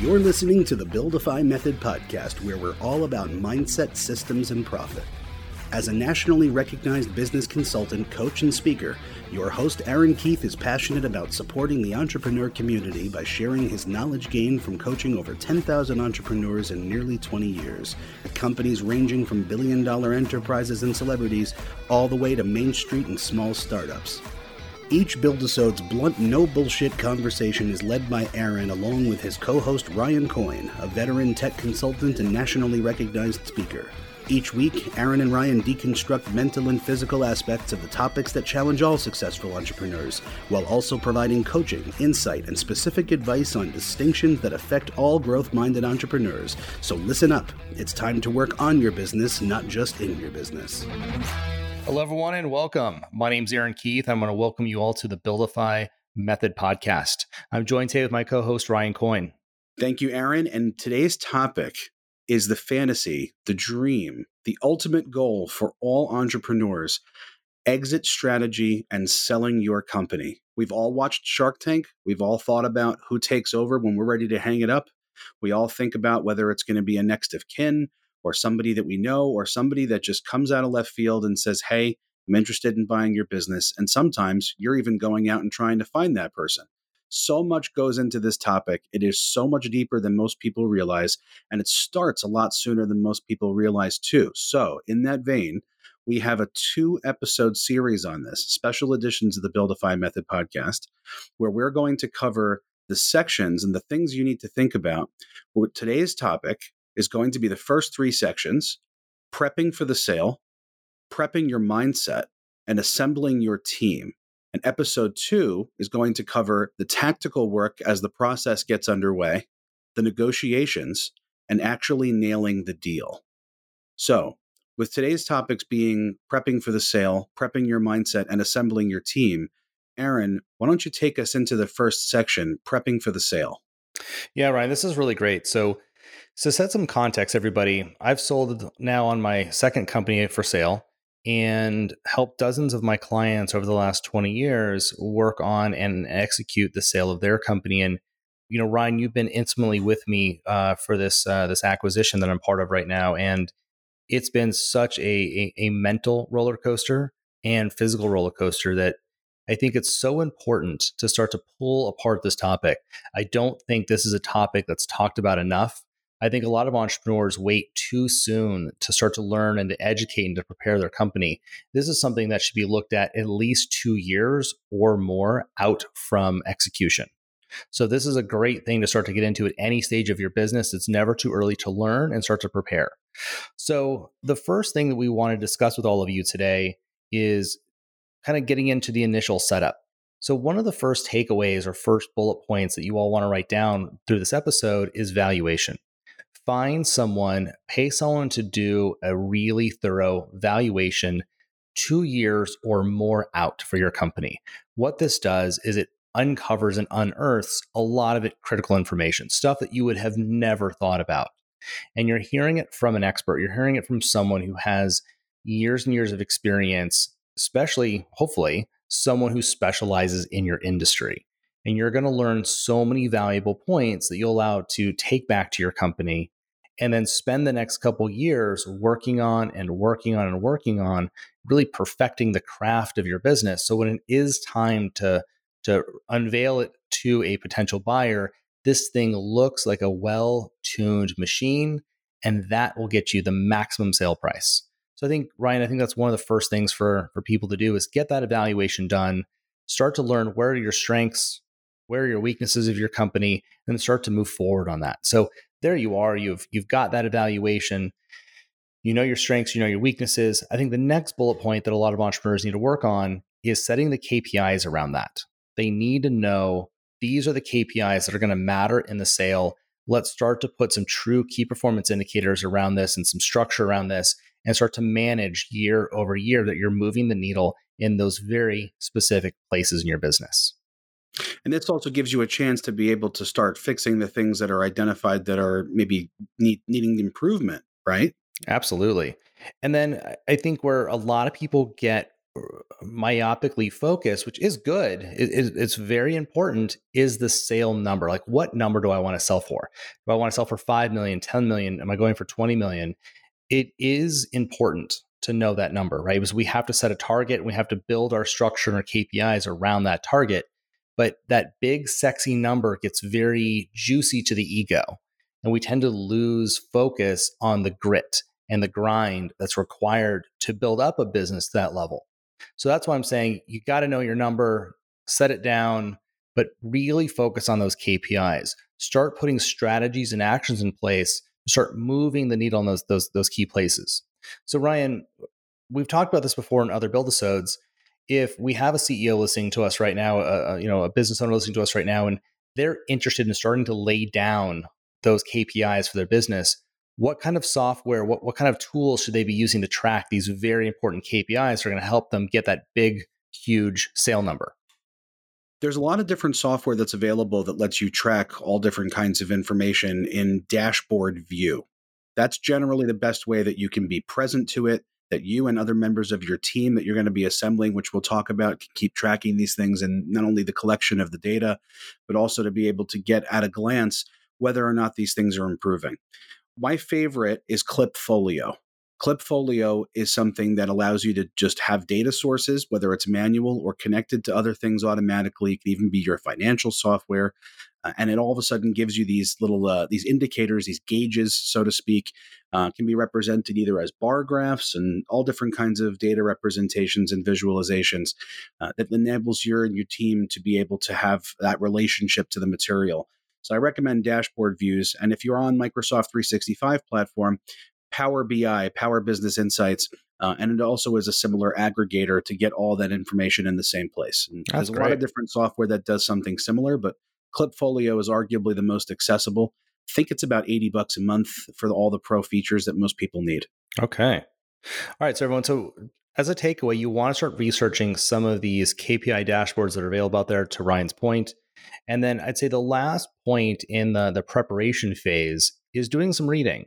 You're listening to the Buildify Method podcast, where we're all about mindset, systems, and profit. As a nationally recognized business consultant, coach, and speaker, your host Aaron Keith is passionate about supporting the entrepreneur community by sharing his knowledge gained from coaching over 10,000 entrepreneurs in nearly 20 years at companies ranging from billion dollar enterprises and celebrities all the way to Main Street and small startups. Each Buildisode's blunt, no bullshit conversation is led by Aaron along with his co host Ryan Coyne, a veteran tech consultant and nationally recognized speaker. Each week, Aaron and Ryan deconstruct mental and physical aspects of the topics that challenge all successful entrepreneurs, while also providing coaching, insight, and specific advice on distinctions that affect all growth minded entrepreneurs. So listen up. It's time to work on your business, not just in your business. Hello, everyone, and welcome. My name is Aaron Keith. I'm going to welcome you all to the Buildify Method podcast. I'm joined today with my co host, Ryan Coyne. Thank you, Aaron. And today's topic is the fantasy, the dream, the ultimate goal for all entrepreneurs exit strategy and selling your company. We've all watched Shark Tank. We've all thought about who takes over when we're ready to hang it up. We all think about whether it's going to be a next of kin or somebody that we know or somebody that just comes out of left field and says, Hey, I'm interested in buying your business. And sometimes you're even going out and trying to find that person. So much goes into this topic. It is so much deeper than most people realize, and it starts a lot sooner than most people realize, too. So, in that vein, we have a two episode series on this, special editions of the Buildify Method podcast, where we're going to cover the sections and the things you need to think about. Today's topic is going to be the first three sections prepping for the sale, prepping your mindset, and assembling your team. And episode two is going to cover the tactical work as the process gets underway, the negotiations, and actually nailing the deal. So, with today's topics being prepping for the sale, prepping your mindset, and assembling your team, Aaron, why don't you take us into the first section, prepping for the sale? Yeah, Ryan, this is really great. So, so, set some context, everybody. I've sold now on my second company for sale and helped dozens of my clients over the last 20 years work on and execute the sale of their company. And, you know, Ryan, you've been intimately with me uh, for this uh, this acquisition that I'm part of right now. And it's been such a, a, a mental roller coaster and physical roller coaster that I think it's so important to start to pull apart this topic. I don't think this is a topic that's talked about enough. I think a lot of entrepreneurs wait too soon to start to learn and to educate and to prepare their company. This is something that should be looked at at least two years or more out from execution. So, this is a great thing to start to get into at any stage of your business. It's never too early to learn and start to prepare. So, the first thing that we want to discuss with all of you today is kind of getting into the initial setup. So, one of the first takeaways or first bullet points that you all want to write down through this episode is valuation find someone, pay someone to do a really thorough valuation two years or more out for your company. What this does is it uncovers and unearths a lot of it critical information, stuff that you would have never thought about. And you're hearing it from an expert, you're hearing it from someone who has years and years of experience, especially, hopefully, someone who specializes in your industry and you're going to learn so many valuable points that you'll allow to take back to your company and then spend the next couple years working on and working on and working on really perfecting the craft of your business. So when it is time to to unveil it to a potential buyer this thing looks like a well-tuned machine and that will get you the maximum sale price. So i think ryan i think that's one of the first things for for people to do is get that evaluation done start to learn where are your strengths where are your weaknesses of your company, and start to move forward on that. So there you are. You've you've got that evaluation. You know your strengths, you know your weaknesses. I think the next bullet point that a lot of entrepreneurs need to work on is setting the KPIs around that. They need to know these are the KPIs that are going to matter in the sale. Let's start to put some true key performance indicators around this and some structure around this and start to manage year over year that you're moving the needle in those very specific places in your business. And this also gives you a chance to be able to start fixing the things that are identified that are maybe need, needing improvement, right? Absolutely. And then I think where a lot of people get uh, myopically focused, which is good, it, it's very important, is the sale number. Like, what number do I want to sell for? Do I want to sell for 5 million, 10 million? Am I going for 20 million? It is important to know that number, right? Because we have to set a target and we have to build our structure and our KPIs around that target. But that big, sexy number gets very juicy to the ego. And we tend to lose focus on the grit and the grind that's required to build up a business to that level. So that's why I'm saying you got to know your number, set it down, but really focus on those KPIs. Start putting strategies and actions in place. Start moving the needle on those those those key places. So Ryan, we've talked about this before in other Buildisodes. If we have a CEO listening to us right now, uh, you know, a business owner listening to us right now, and they're interested in starting to lay down those KPIs for their business, what kind of software, what, what kind of tools should they be using to track these very important KPIs that are going to help them get that big, huge sale number? There's a lot of different software that's available that lets you track all different kinds of information in dashboard view. That's generally the best way that you can be present to it, that you and other members of your team that you're going to be assembling, which we'll talk about, can keep tracking these things and not only the collection of the data, but also to be able to get at a glance whether or not these things are improving my favorite is Klipfolio. Klipfolio is something that allows you to just have data sources, whether it's manual or connected to other things automatically. It can even be your financial software, uh, and it all of a sudden gives you these little uh, these indicators, these gauges, so to speak. Uh, can be represented either as bar graphs and all different kinds of data representations and visualizations uh, that enables your and your team to be able to have that relationship to the material so I recommend dashboard views. And if you're on Microsoft 365 platform, Power BI, Power Business Insights, uh, and it also is a similar aggregator to get all that information in the same place. There's a great. lot of different software that does something similar, but Klipfolio is arguably the most accessible. I think it's about 80 bucks a month for all the pro features that most people need. Okay. All right. So, everyone, so as a takeaway, you want to start researching some of these KPI dashboards that are available out there to Ryan's point. And then I'd say the last point in the, the preparation phase is doing some reading.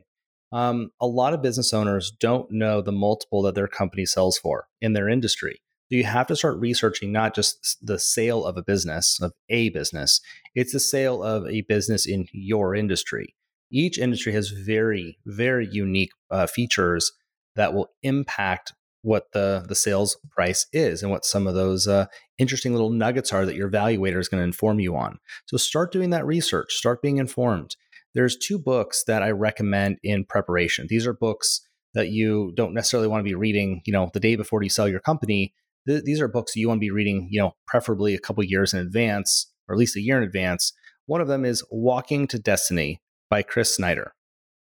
Um, a lot of business owners don't know the multiple that their company sells for in their industry. So you have to start researching not just the sale of a business, of a business, it's the sale of a business in your industry. Each industry has very, very unique uh, features that will impact what the the sales price is and what some of those uh, interesting little nuggets are that your evaluator is going to inform you on. So start doing that research, start being informed. There's two books that I recommend in preparation. These are books that you don't necessarily want to be reading, you know, the day before you sell your company. Th- these are books you want to be reading, you know, preferably a couple years in advance or at least a year in advance. One of them is Walking to Destiny by Chris Snider.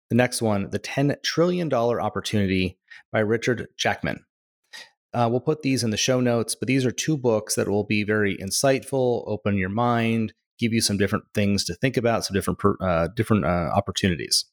The next one, The $10 Trillion Opportunity by Richard Jackim. Uh, we'll put these in the show notes, but these are two books that will be very insightful, open your mind, give you some different things to think about, some different uh, different uh, opportunities.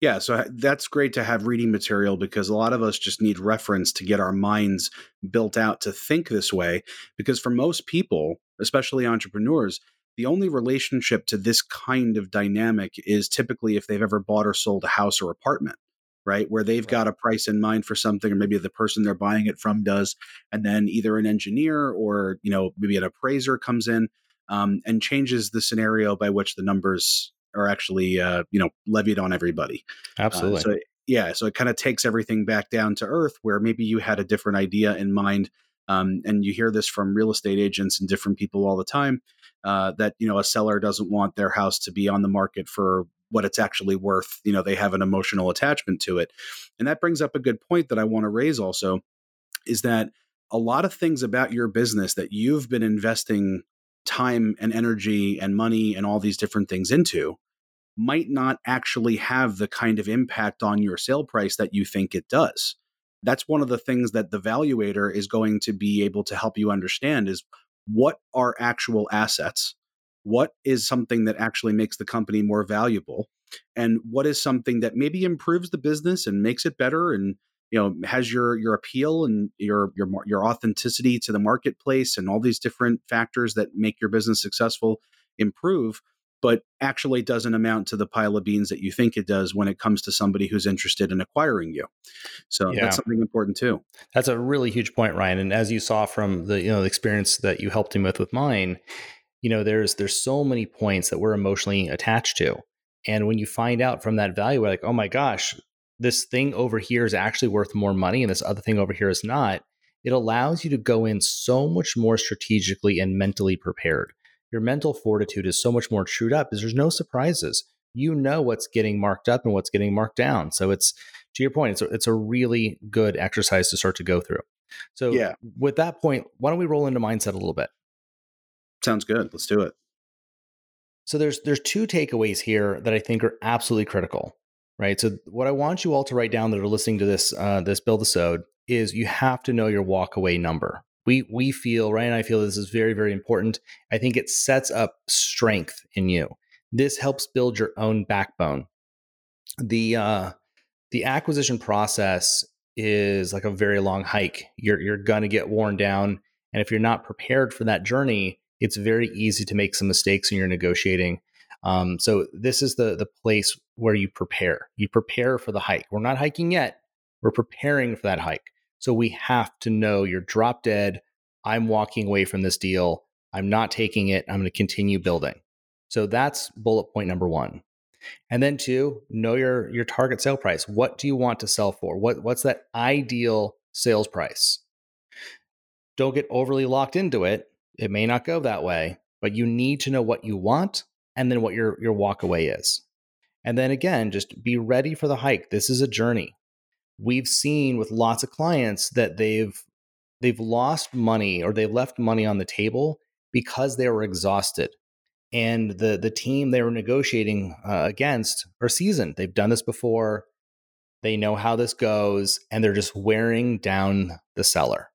Yeah, so that's great to have reading material because a lot of us just need reference to get our minds built out to think this way. Because for most people, especially entrepreneurs, the only relationship to this kind of dynamic is typically if they've ever bought or sold a house or apartment right? Where they've got a price in mind for something, or maybe the person they're buying it from does, and then either an engineer or you know maybe an appraiser comes in um, and changes the scenario by which the numbers are actually uh, you know levied on everybody. Absolutely. Uh, so yeah, so it kind of takes everything back down to earth, where maybe you had a different idea in mind, um, and you hear this from real estate agents and different people all the time. Uh, that you know a seller doesn't want their house to be on the market for what it's actually worth. You know, they have an emotional attachment to it. And that brings up a good point that I want to raise also is that a lot of things about your business that you've been investing time and energy and money and all these different things into might not actually have the kind of impact on your sale price that you think it does. That's one of the things that the valuator is going to be able to help you understand is what are actual assets what is something that actually makes the company more valuable and what is something that maybe improves the business and makes it better and you know has your your appeal and your your your authenticity to the marketplace and all these different factors that make your business successful improve but actually doesn't amount to the pile of beans that you think it does when it comes to somebody who's interested in acquiring you. So yeah. that's something important too. That's a really huge point, Ryan. And as you saw from the you know the experience that you helped him with with mine, you know there's there's so many points that we're emotionally attached to. And when you find out from that value, we're like, oh my gosh, this thing over here is actually worth more money and this other thing over here is not. It allows you to go in so much more strategically and mentally prepared your mental fortitude is so much more trued up because there's no surprises. You know what's getting marked up and what's getting marked down. So it's to your point, it's a, it's a really good exercise to start to go through. So yeah. with that point, why don't we roll into mindset a little bit? Sounds good. Let's do it. So there's there's two takeaways here that I think are absolutely critical, right? So what I want you all to write down that are listening to this uh, this Buildisode is you have to know your walk away number we we feel Ryan and I feel this is very very important. I think it sets up strength in you. This helps build your own backbone. The uh, the acquisition process is like a very long hike. You're you're gonna get worn down, and if you're not prepared for that journey, it's very easy to make some mistakes when you're negotiating. Um, so this is the the place where you prepare. You prepare for the hike. We're not hiking yet. We're preparing for that hike. So we have to know you're drop dead. I'm walking away from this deal. I'm not taking it. I'm going to continue building. So that's bullet point number one. And then two, know your your target sale price. What do you want to sell for? What what's that ideal sales price? Don't get overly locked into it. It may not go that way, but you need to know what you want and then what your your walk away is. And then again, just be ready for the hike. This is a journey. We've seen with lots of clients that they've they've lost money or they've left money on the table because they were exhausted. And the the team they were negotiating uh, against are seasoned. They've done this before. They know how this goes and they're just wearing down the seller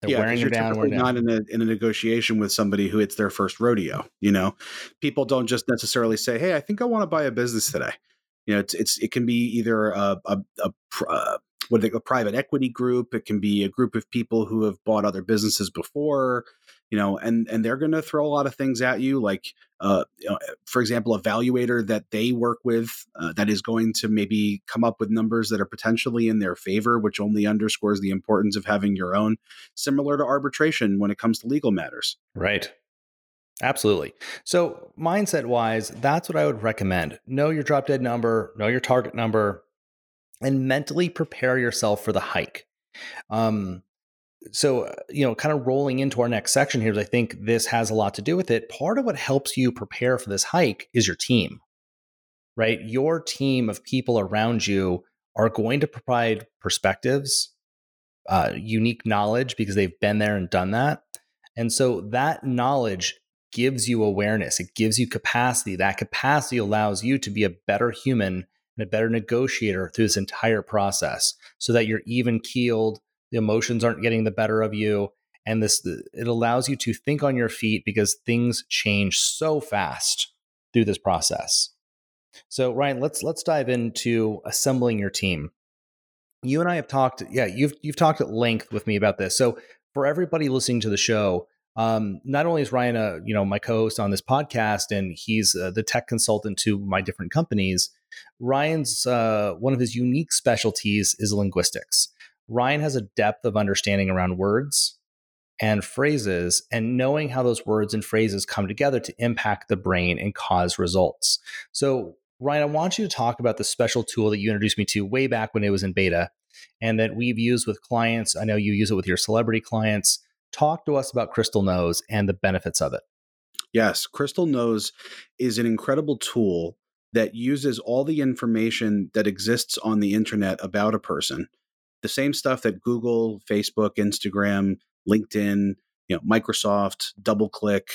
they're yeah, wearing you're down, typically not in a in a negotiation with somebody who it's their first rodeo. You know, people don't just necessarily say, "Hey, I think I want to buy a business today." You know, it's it's it can be either a a, a, a uh, what a private equity group. It can be a group of people who have bought other businesses before, you know, and and they're going to throw a lot of things at you, like, uh, for example, a valuator that they work with uh, that is going to maybe come up with numbers that are potentially in their favor, which only underscores the importance of having your own. Similar to arbitration when it comes to legal matters. Right. Absolutely. So, mindset wise, that's what I would recommend. Know your drop dead number, know your target number, and mentally prepare yourself for the hike. Um, so, uh, you know, kind of rolling into our next section here, I think this has a lot to do with it. Part of what helps you prepare for this hike is your team, right? Your team of people around you are going to provide perspectives, uh, unique knowledge because they've been there and done that. And so that knowledge gives you awareness, it gives you capacity. That capacity allows you to be a better human and a better negotiator through this entire process so that you're even keeled, the emotions aren't getting the better of you. And this it allows you to think on your feet because things change so fast through this process. So Ryan, let's let's dive into assembling your team. You and I have talked, yeah, you've you've talked at length with me about this. So for everybody listening to the show, um, not only is Ryan a you know my co-host on this podcast and he's uh, the tech consultant to my different companies, Ryan's uh, one of his unique specialties is linguistics. Ryan has a depth of understanding around words and phrases and knowing how those words and phrases come together to impact the brain and cause results. So, Ryan, I want you to talk about the special tool that you introduced me to way back when it was in beta and that we've used with clients. I know you use it with your celebrity clients. Talk to us about Crystal Knows and the benefits of it. Yes, Crystal Knows is an incredible tool that uses all the information that exists on the internet about a person, the same stuff that Google, Facebook, Instagram, LinkedIn, you know, Microsoft, DoubleClick,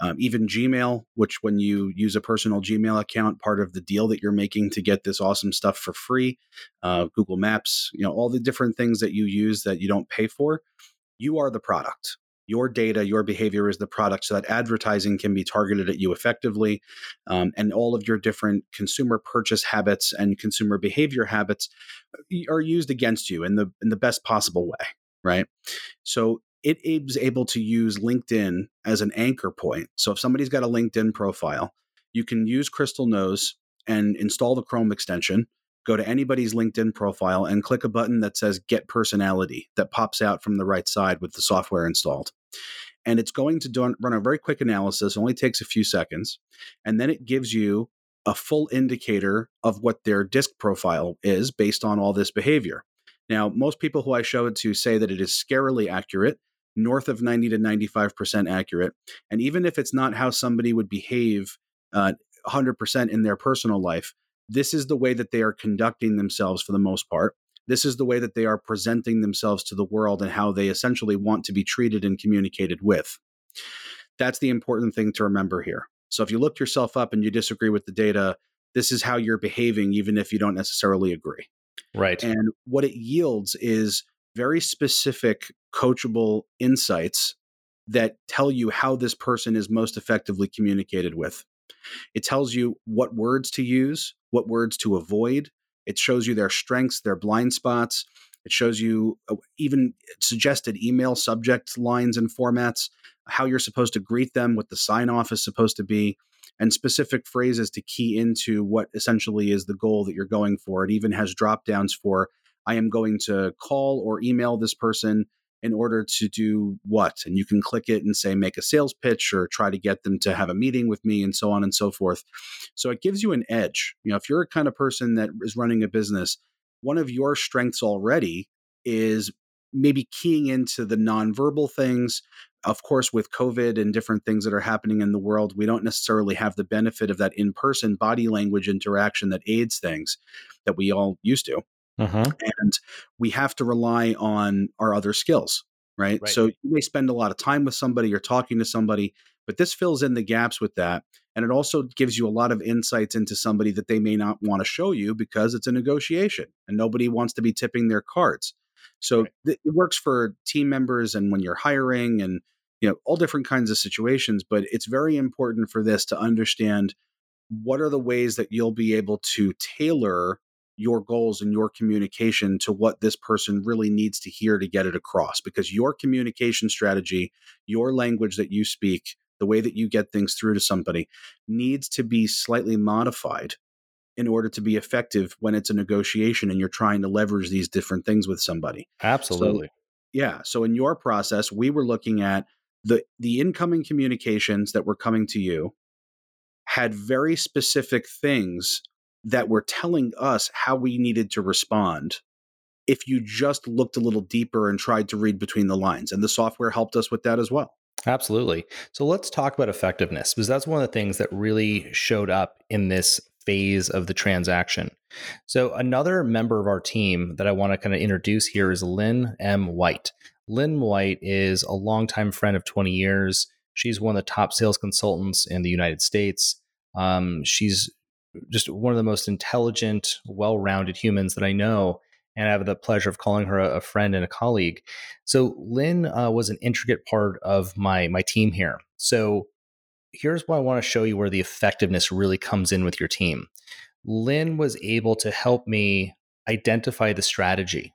um, even Gmail, which when you use a personal Gmail account, part of the deal that you're making to get this awesome stuff for free, uh, Google Maps, you know, all the different things that you use that you don't pay for, you are the product your data, your behavior is the product so that advertising can be targeted at you effectively. Um, and all of your different consumer purchase habits and consumer behavior habits uh, are used against you in the, in the best possible way, right? So it is able to use LinkedIn as an anchor point. So if somebody's got a LinkedIn profile, you can use Crystal Knows and install the Chrome extension. Go to anybody's LinkedIn profile and click a button that says Get Personality that pops out from the right side with the software installed. And it's going to do, run a very quick analysis, only takes a few seconds. And then it gives you a full indicator of what their DISC profile is based on all this behavior. Now, most people who I show it to say that it is scarily accurate, north of 90 to 95% accurate. And even if it's not how somebody would behave uh, 100% in their personal life, this is the way that they are conducting themselves for the most part. This is the way that they are presenting themselves to the world and how they essentially want to be treated and communicated with. That's the important thing to remember here. So if you look yourself up and you disagree with the data, this is how you're behaving, even if you don't necessarily agree. Right. And what it yields is very specific, coachable insights that tell you how this person is most effectively communicated with. It tells you what words to use, what words to avoid. It shows you their strengths, their blind spots. It shows you uh, even suggested email subject lines and formats, how you're supposed to greet them, what the sign off is supposed to be, and specific phrases to key into what essentially is the goal that you're going for. It even has drop downs for I am going to call or email this person in order to do what? And you can click it and say, make a sales pitch or try to get them to have a meeting with me and so on and so forth. So it gives you an edge. You know, if you're a kind of person that is running a business, one of your strengths already is maybe keying into the nonverbal things. Of course, with COVID and different things that are happening in the world, we don't necessarily have the benefit of that in person body language interaction that aids things that we all used to. Uh-huh. And we have to rely on our other skills, right? right? So you may spend a lot of time with somebody, you're talking to somebody, but this fills in the gaps with that. And it also gives you a lot of insights into somebody that they may not want to show you because it's a negotiation and nobody wants to be tipping their cards. So right. th- it works for team members and when you're hiring and you know all different kinds of situations, but it's very important for this to understand what are the ways that you'll be able to tailor your goals and your communication to what this person really needs to hear to get it across because your communication strategy, your language that you speak, the way that you get things through to somebody needs to be slightly modified in order to be effective when it's a negotiation and you're trying to leverage these different things with somebody. Absolutely. So, yeah, so in your process, we were looking at the the incoming communications that were coming to you had very specific things that were telling us how we needed to respond if you just looked a little deeper and tried to read between the lines. And the software helped us with that as well. Absolutely. So let's talk about effectiveness because that's one of the things that really showed up in this phase of the transaction. So, another member of our team that I want to kind of introduce here is Lynn M. White. Lynn White is a longtime friend of 20 years. She's one of the top sales consultants in the United States. Um, she's just one of the most intelligent, well rounded humans that I know. And I have the pleasure of calling her a, friend and a colleague. So Lynn uh, was an intricate part of my my team here. So here's why I want to show you where the effectiveness really comes in with your team. Lynn was able to help me identify the strategy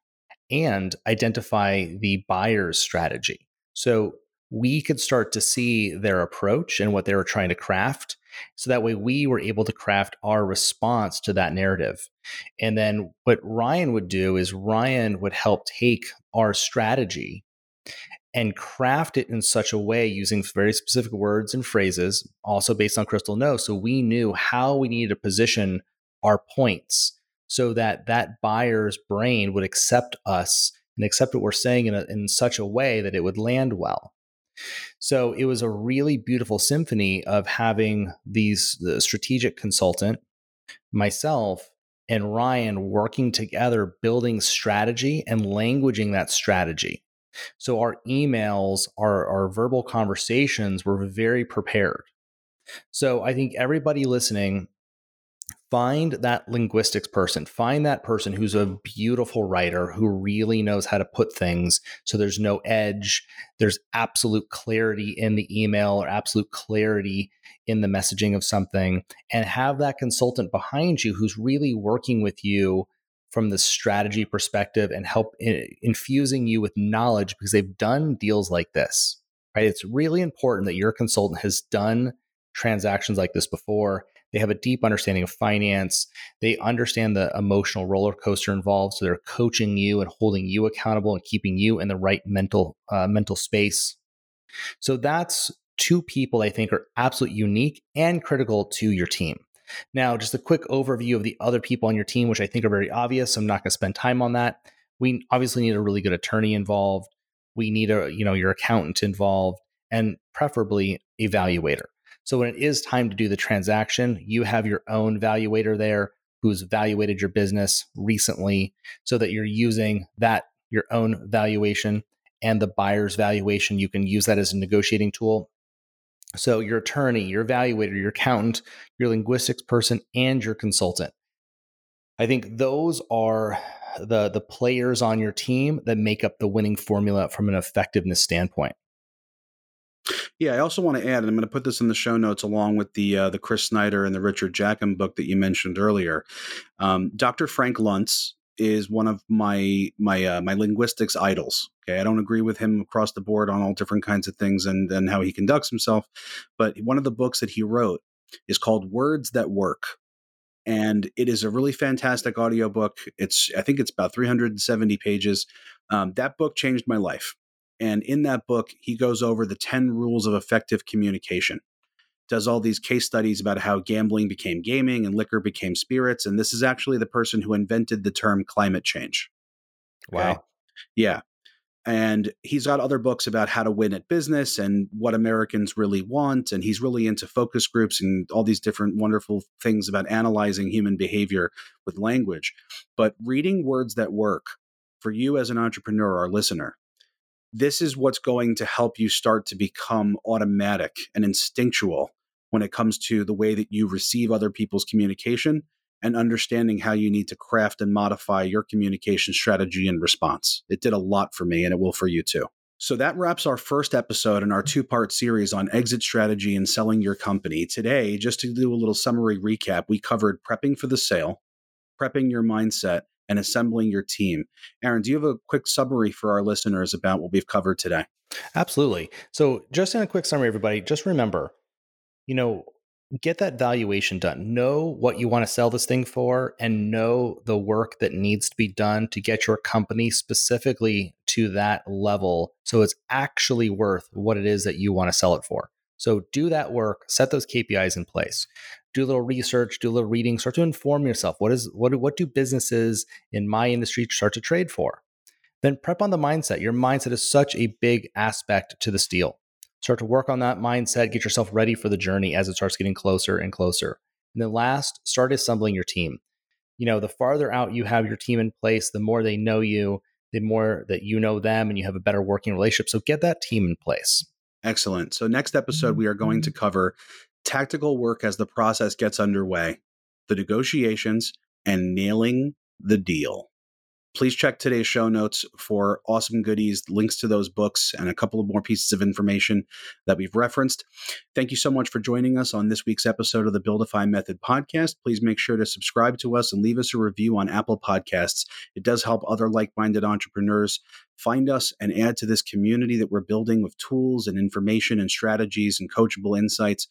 and identify the buyer's strategy. So we could start to see their approach and what they were trying to craft so that way we were able to craft our response to that narrative. And then what Ryan would do is Ryan would help take our strategy and craft it in such a way using very specific words and phrases, also based on Crystal Knows. So we knew how we needed to position our points so that that buyer's brain would accept us and accept what we're saying in, a, in such a way that it would land well. So it was a really beautiful symphony of having these the strategic consultant, myself, and Ryan working together, building strategy and languaging that strategy. So our emails, our, our verbal conversations were very prepared. So I think everybody listening find that linguistics person find that person who's a beautiful writer who really knows how to put things so there's no edge there's absolute clarity in the email or absolute clarity in the messaging of something and have that consultant behind you who's really working with you from the strategy perspective and help in, infusing you with knowledge because they've done deals like this right it's really important that your consultant has done transactions like this before. They have a deep understanding of finance. They understand the emotional roller coaster involved, so they're coaching you and holding you accountable and keeping you in the right mental uh, mental space. So that's two people I think are absolutely unique and critical to your team. Now, just a quick overview of the other people on your team, which I think are very obvious. So I'm not going to spend time on that. We obviously need a really good attorney involved. We need a, you know, your accountant involved and preferably evaluator. So when it is time to do the transaction, you have your own valuator there who's evaluated your business recently so that you're using that your own valuation and the buyer's valuation. You can use that as a negotiating tool. So your attorney, your evaluator, your accountant, your linguistics person, and your consultant. I think those are the the players on your team that make up the winning formula from an effectiveness standpoint. Yeah, I also want to add, and I'm going to put this in the show notes along with the uh, the Chris Snider and the Richard Jackim book that you mentioned earlier. Um, Dr. Frank Luntz is one of my my uh, my linguistics idols. Okay, I don't agree with him across the board on all different kinds of things and and how he conducts himself, but one of the books that he wrote is called Words That Work. And it is a really fantastic audiobook. It's I think it's about 370 pages. Um, that book changed my life. And in that book, he goes over the 10 rules of effective communication does all these case studies about how gambling became gaming and liquor became spirits. And this is actually the person who invented the term climate change. Okay? Wow. Yeah. And he's got other books about how to win at business and what Americans really want. And he's really into focus groups and all these different wonderful things about analyzing human behavior with language. But reading words that work for you as an entrepreneur or listener, this is what's going to help you start to become automatic and instinctual when it comes to the way that you receive other people's communication and understanding how you need to craft and modify your communication strategy and response. It did a lot for me and it will for you too. So that wraps our first episode in our two part series on exit strategy and selling your company. Today, just to do a little summary recap, we covered prepping for the sale, prepping your mindset, and assembling your team. Aaron, do you have a quick summary for our listeners about what we've covered today? Absolutely. So, just in a quick summary, everybody, just remember you know, get that valuation done. Know what you want to sell this thing for and know the work that needs to be done to get your company specifically to that level so it's actually worth what it is that you want to sell it for. So do that work, set those KPIs in place. Do a little research, do a little reading, start to inform yourself. What is what what do businesses in my industry start to trade for? Then prep on the mindset. Your mindset is such a big aspect to this deal. Start to work on that mindset, get yourself ready for the journey as it starts getting closer and closer. And then last, start assembling your team. You know, the farther out you have your team in place, the more they know you, the more that you know them and you have a better working relationship. So get that team in place. Excellent. So, next episode, we are going to mm-hmm. cover tactical work as the process gets underway, the negotiations, and nailing the deal. Please check today's show notes for awesome goodies, links to those books, and a couple of more pieces of information that we've referenced. Thank you so much for joining us on this week's episode of the Buildify Method podcast. Please make sure to subscribe to us and leave us a review on Apple Podcasts. It does help other like minded entrepreneurs find us and add to this community that we're building with tools and information and strategies and coachable insights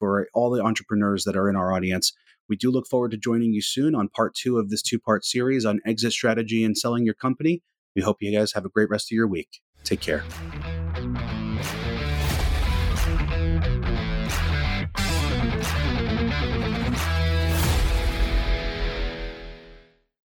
for all the entrepreneurs that are in our audience. We do look forward to joining you soon on part two of this two part series on exit strategy and selling your company. We hope you guys have a great rest of your week. Take care.